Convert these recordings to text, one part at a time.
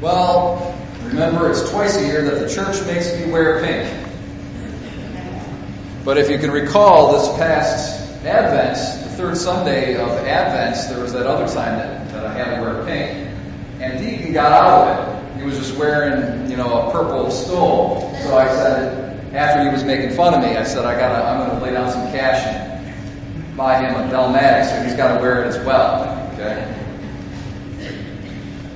Well, remember it's twice a year that the church makes me wear pink. But if you can recall this past Advent, the third Sunday of Advent, there was that other time that, that I had to wear pink. And Deacon got out of it. He was just wearing, you know, a purple stole. So I said, after he was making fun of me, I said, I gotta, I'm gonna lay down some cash and buy him a Dalmatics, so he's gotta wear it as well. Okay?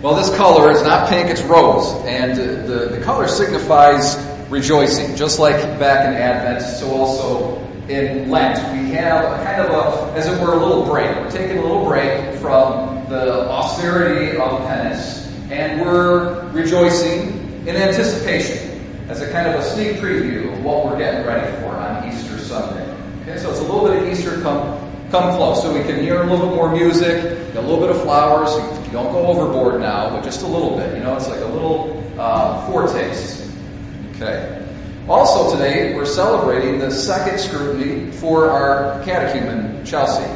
Well, this color is not pink, it's rose. And the, the color signifies rejoicing, just like back in Advent, so also in Lent. We have a kind of a, as it were, a little break. We're taking a little break from the austerity of penance, and we're rejoicing in anticipation as a kind of a sneak preview of what we're getting ready for on Easter Sunday. Okay, so it's a little bit of Easter come come close, so we can hear a little bit more music, a little bit of flowers. You don't go overboard now, but just a little bit. You know, it's like a little uh, foretaste. Okay. Also today, we're celebrating the second scrutiny for our catechumen, Chelsea.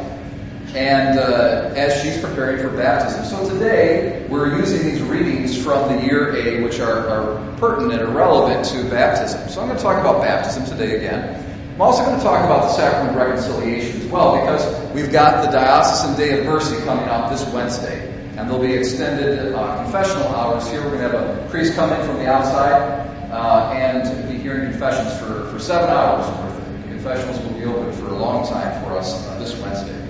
And uh, as she's preparing for baptism. So today, we're using these readings from the year A, which are, are pertinent or relevant to baptism. So I'm going to talk about baptism today again. I'm also going to talk about the sacrament of reconciliation as well, because we've got the Diocesan Day of Mercy coming up this Wednesday. And there'll be extended uh, confessional hours here. We're going to have a priest come in from the outside uh, and be hearing confessions for, for seven hours worth. The confessionals will be open for a long time for us uh, this Wednesday.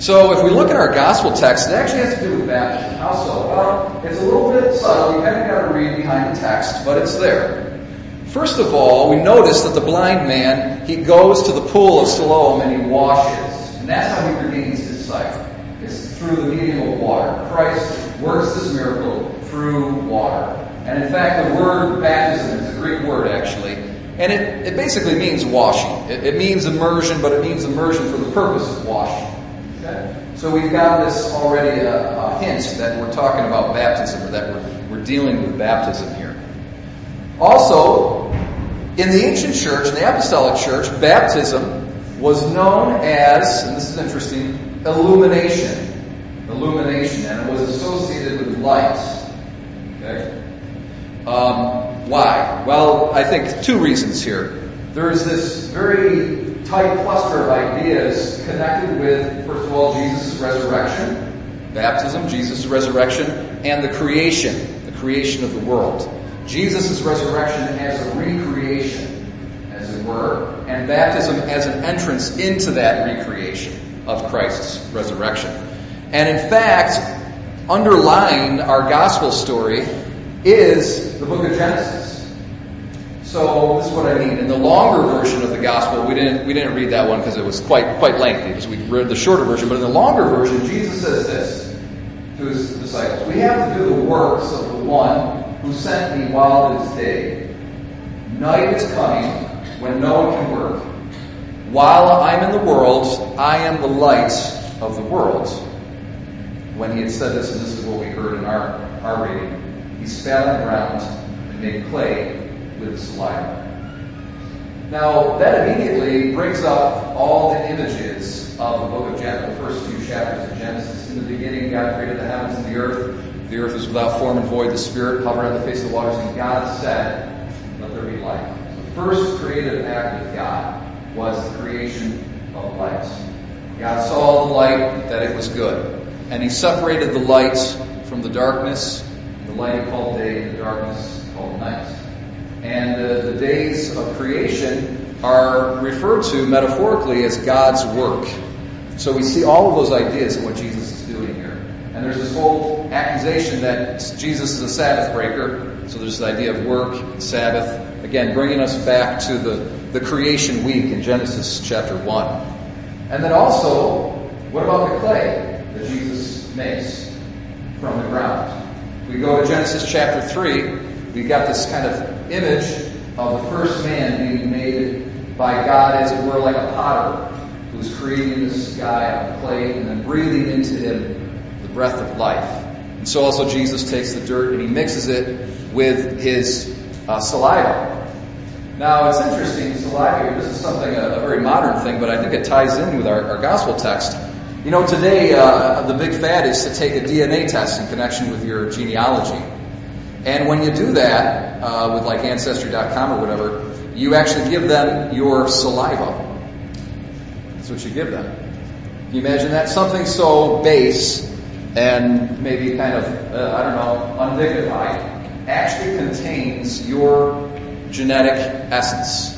So if we look at our gospel text, it actually has to do with baptism. How so? Well, it's a little bit subtle. You kind of got to read behind the text, but it's there. First of all, we notice that the blind man, he goes to the pool of Siloam and he washes. And that's how he redeems his sight. It's through the medium of water. Christ works this miracle through water. And in fact, the word baptism is a Greek word actually. And it, it basically means washing. It, it means immersion, but it means immersion for the purpose of washing. Okay? So we've got this already a, a, hint that we're talking about baptism, or that we're, we're dealing with baptism here. Also, in the ancient church, in the apostolic church, baptism was known as, and this is interesting, illumination. Illumination, and it was associated with light. Okay? Um, why? Well, I think two reasons here. There's this very tight cluster of ideas connected with, first of all, Jesus' resurrection, baptism, Jesus' resurrection, and the creation, the creation of the world. Jesus' resurrection as a recreation, as it were, and baptism as an entrance into that recreation of Christ's resurrection. And in fact, underlying our gospel story is the book of Genesis. So this is what I mean. In the longer version of the gospel, we didn't we didn't read that one because it was quite quite lengthy. Because we read the shorter version. But in the longer version, Jesus says this to his disciples: We have to do the works of the one who sent me while it is day. Night is coming when no one can work. While I'm in the world, I am the light of the world. When he had said this, and this is what we heard in our, our reading, he spat on the ground and made clay with saliva. Now, that immediately brings up all the images of the book of Genesis, the first few chapters of Genesis. In the beginning, God created the heavens and the earth. The earth was without form and void. The Spirit hovered on the face of the waters. And God said, Let there be light. The first creative act of God was the creation of light. God saw the light that it was good. And He separated the light from the darkness. The light He called day, and the darkness called night. And uh, the days of creation are referred to metaphorically as God's work. So we see all of those ideas in what Jesus is doing here. And there's this whole accusation that Jesus is a Sabbath breaker. So there's the idea of work, and Sabbath. Again, bringing us back to the, the creation week in Genesis chapter 1. And then also, what about the clay that Jesus makes from the ground? We go to Genesis chapter 3. We've got this kind of image of the first man being made by God, as it were, like a potter who's creating this guy out of clay and then breathing into him the breath of life. And so also Jesus takes the dirt and he mixes it with his uh, saliva. Now it's interesting, saliva this is something, a, a, very modern thing, but I think it ties in with our, our gospel text. You know, today uh, the big fad is to take a DNA test in connection with your genealogy. And when you do that uh, with like Ancestry.com or whatever, you actually give them your saliva. That's what you give them. Can you imagine that? Something so base and maybe kind of, uh, I don't know, undignified actually contains your genetic essence.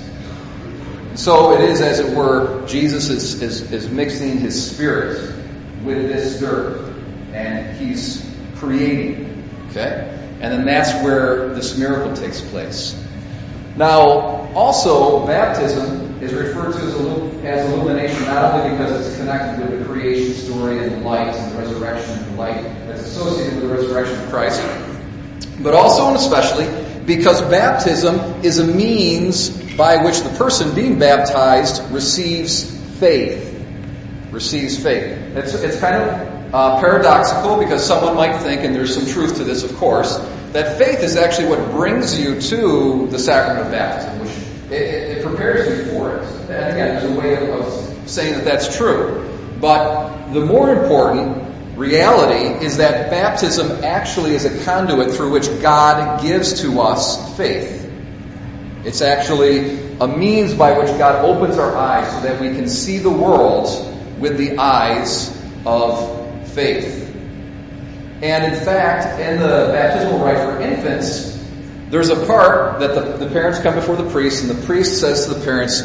So it is, as it were, Jesus is, is, is mixing his spirit with this dirt and he's creating. Okay? And then that's where this miracle takes place. Now, also, baptism is referred to as, as illumination not only because it's connected with the creation story and the light and the resurrection and the light that's associated with the resurrection of Christ, but also and especially because baptism is a means by which the person being baptized receives faith. Receives faith. It's, it's kind of uh, paradoxical because someone might think, and there's some truth to this, of course, that faith is actually what brings you to the sacrament of baptism, which it, it, prepares you for it. And again, there's a way of, of saying that that's true. But the more important reality is that baptism actually is a conduit through which God gives to us faith. It's actually a means by which God opens our eyes so that we can see the world with the eyes of faith. And in fact, in the baptismal rite for infants, there's a part that the, the parents come before the priest, and the priest says to the parents,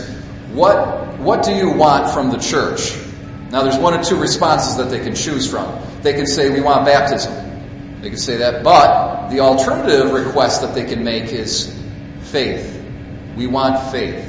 what, what do you want from the church? Now, there's one or two responses that they can choose from. They can say, We want baptism. They can say that. But the alternative request that they can make is faith. We want faith.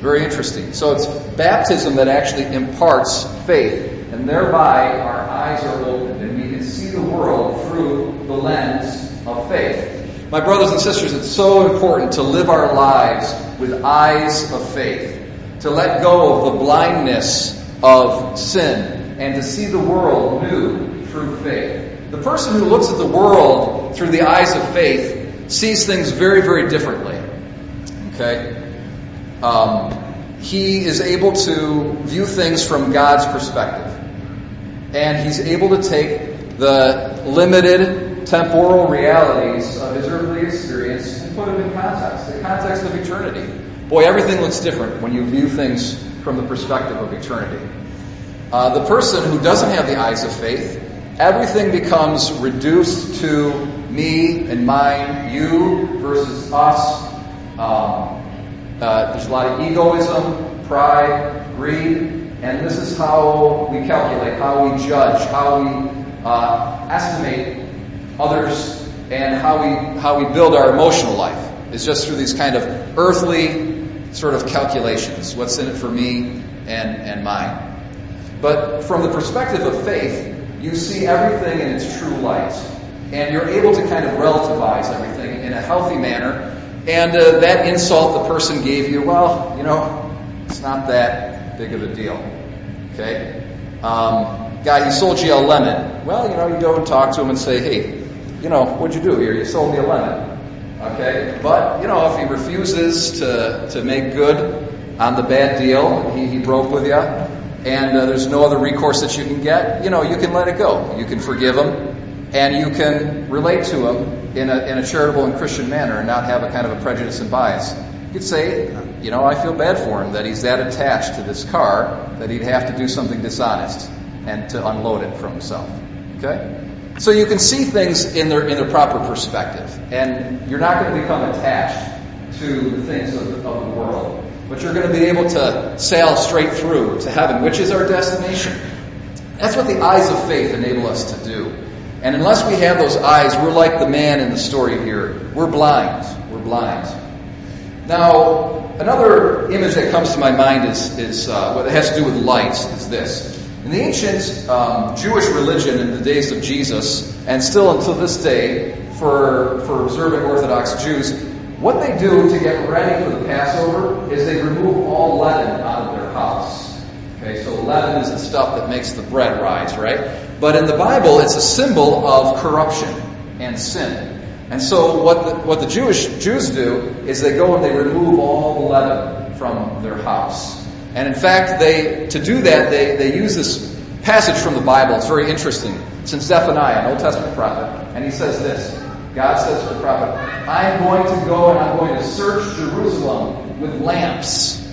Very interesting. So it's baptism that actually imparts faith, and thereby our eyes are opened and we can see the world through the lens of faith. My brothers and sisters, it's so important to live our lives with eyes of faith, to let go of the blindness of sin, and to see the world new through faith. The person who looks at the world through the eyes of faith sees things very, very differently. Okay? Um, he is able to view things from God's perspective. And he's able to take the limited temporal realities of his earthly experience and put them in context, the context of eternity. Boy, everything looks different when you view things from the perspective of eternity. Uh, the person who doesn't have the eyes of faith, everything becomes reduced to me and mine, you versus us. Um, uh, there's a lot of egoism, pride, greed, and this is how we calculate, how we judge, how we uh, estimate others, and how we how we build our emotional life. It's just through these kind of earthly sort of calculations. What's in it for me and and mine? But from the perspective of faith, you see everything in its true light, and you're able to kind of relativize everything in a healthy manner. And uh, that insult the person gave you, well, you know, it's not that big of a deal. Okay? Um, guy, he sold you a lemon. Well, you know, you go and talk to him and say, hey, you know, what'd you do here? You sold me a lemon. Okay? But, you know, if he refuses to, to make good on the bad deal, he, he broke with you, and uh, there's no other recourse that you can get, you know, you can let it go. You can forgive him, and you can relate to him in a, in a charitable and Christian manner and not have a kind of a prejudice and bias. You could say, you know, I feel bad for him that he's that attached to this car that he'd have to do something dishonest and to unload it from himself. Okay? So you can see things in their in their proper perspective, and you're not going to become attached to the things of, of the world, but you're going to be able to sail straight through to heaven, which is our destination. That's what the eyes of faith enable us to do. And unless we have those eyes, we're like the man in the story here. We're blind. We're blind. Now, another image that comes to my mind is, is uh, what it has to do with light is this. In the ancient um, Jewish religion in the days of Jesus, and still until this day for, for observant Orthodox Jews, what they do to get ready for the Passover is they remove all leaven out of their house. Okay, so leaven is the stuff that makes the bread rise, right? But in the Bible, it's a symbol of corruption and sin. And so what the, what the Jewish Jews do is they go and they remove all the leaven from their house. And in fact, they to do that they, they use this passage from the Bible. It's very interesting. It's in Zephaniah, an Old Testament prophet, and he says this. God says to the prophet, I'm going to go and I'm going to search Jerusalem with lamps.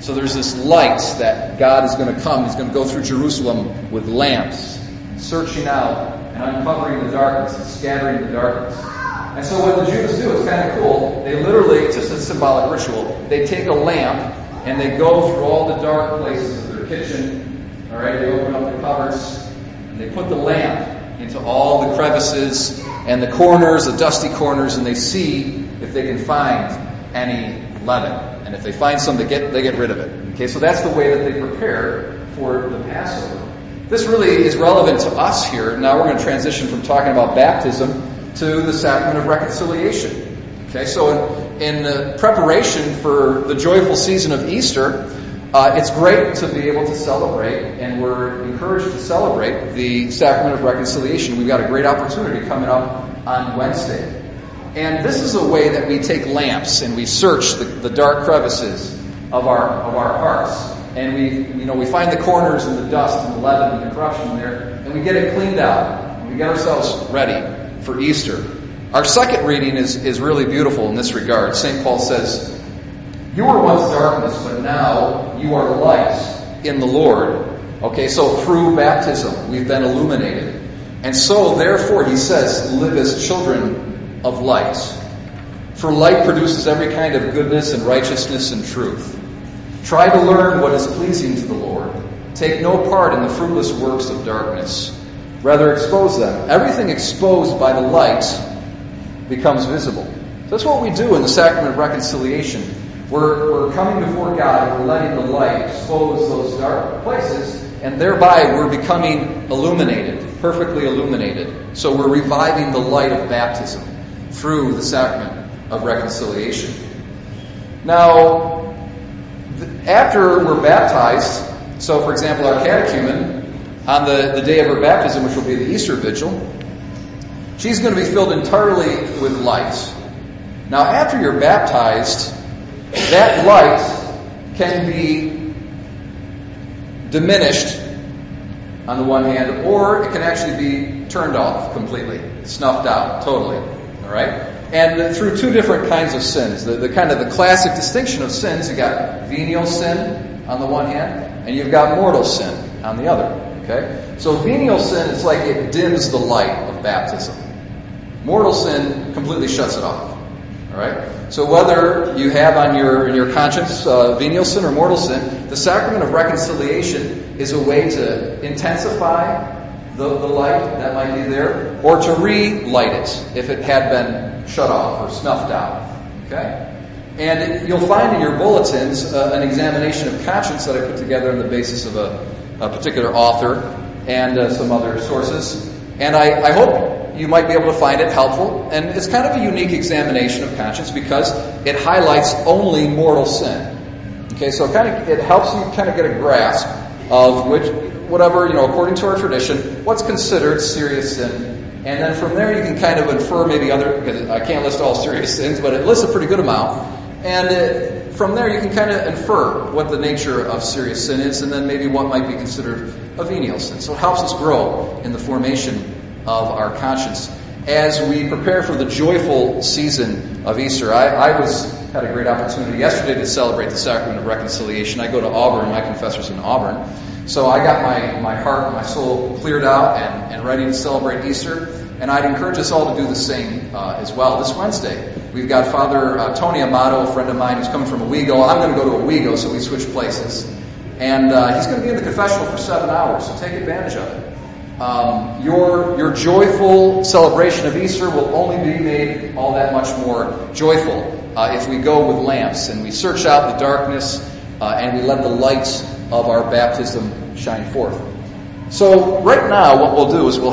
So there's this light that God is going to come. He's going to go through Jerusalem with lamps, searching out and uncovering the darkness and scattering the darkness. And so what the Jews do is kind of cool. They literally, just a symbolic ritual, they take a lamp and they go through all the dark places of their kitchen. All right, they open up the cupboards and they put the lamp into all the crevices and the corners, the dusty corners, and they see if they can find any leaven. And if they find some, they get they get rid of it. Okay, so that's the way that they prepare for the Passover. This really is relevant to us here. Now we're going to transition from talking about baptism to the sacrament of reconciliation. Okay, so in, the preparation for the joyful season of Easter, uh, it's great to be able to celebrate, and we're encouraged to celebrate the sacrament of reconciliation. We've got a great opportunity coming up on Wednesday. And this is a way that we take lamps and we search the, the dark crevices of our, of our hearts. And we, you know, we find the corners and the dust and the leaven and the corruption there, and we get it cleaned out. And we get ourselves ready for Easter. Our second reading is, is really beautiful in this regard. St. Paul says, You were once darkness, but now you are light in the Lord. Okay, so through baptism, we've been illuminated. And so, therefore, he says, live as children of light. For light produces every kind of goodness and righteousness and truth. Try to learn what is pleasing to the Lord. Take no part in the fruitless works of darkness Rather, expose them. Everything exposed by the light becomes visible. So that's what we do in the sacrament of reconciliation. We're, we're coming before God and we're letting the light expose those dark places, and thereby we're becoming illuminated, perfectly illuminated. So we're reviving the light of baptism through the sacrament of reconciliation. Now, after we're baptized, so for example, our catechumen on the, the day of her baptism, which will be the Easter Vigil, she's going to be filled entirely with light. Now, after you're baptized, that light can be diminished on the one hand, or it can actually be turned off completely, snuffed out totally. All right? And through two different kinds of sins. The, the kind of the classic distinction of sins, you got venial sin on the one hand, and you've got mortal sin on the other. Okay? So venial sin, it's like it dims the light of baptism. Mortal sin completely shuts it off. All right? So whether you have on your in your conscience uh, venial sin or mortal sin, the sacrament of reconciliation is a way to intensify the, the light that might be there, or to relight it if it had been shut off or snuffed out. Okay? And you'll find in your bulletins uh, an examination of conscience that I put together on the basis of a a particular author and uh, some other sources. And I, I, hope you might be able to find it helpful. And it's kind of a unique examination of conscience because it highlights only mortal sin. Okay, so it kind of it helps you kind of get a grasp of which whatever you know according to our tradition, what's considered serious sin. And then from there you can kind of infer maybe other because I can't list all serious sins, but it lists a pretty good amount. And it, from there, you can kind of infer what the nature of serious sin is, and then maybe what might be considered a venial sin. So it helps us grow in the formation of our conscience. As we prepare for the joyful season of Easter, I, I was had a great opportunity yesterday to celebrate the sacrament of reconciliation. I go to Auburn, my confessor's in Auburn. So I got my, my heart my soul cleared out and, and ready to celebrate Easter. And I'd encourage us all to do the same uh, as well this Wednesday. We've got Father uh, Tony Amato, a friend of mine who's coming from Owego. I'm going to go to Owego, so we switch places. And uh, he's going to be in the confessional for seven hours, so take advantage of it. Um, your, your joyful celebration of Easter will only be made all that much more joyful uh, if we go with lamps and we search out the darkness uh, and we let the light of our baptism shine forth. So right now, what we'll do is we'll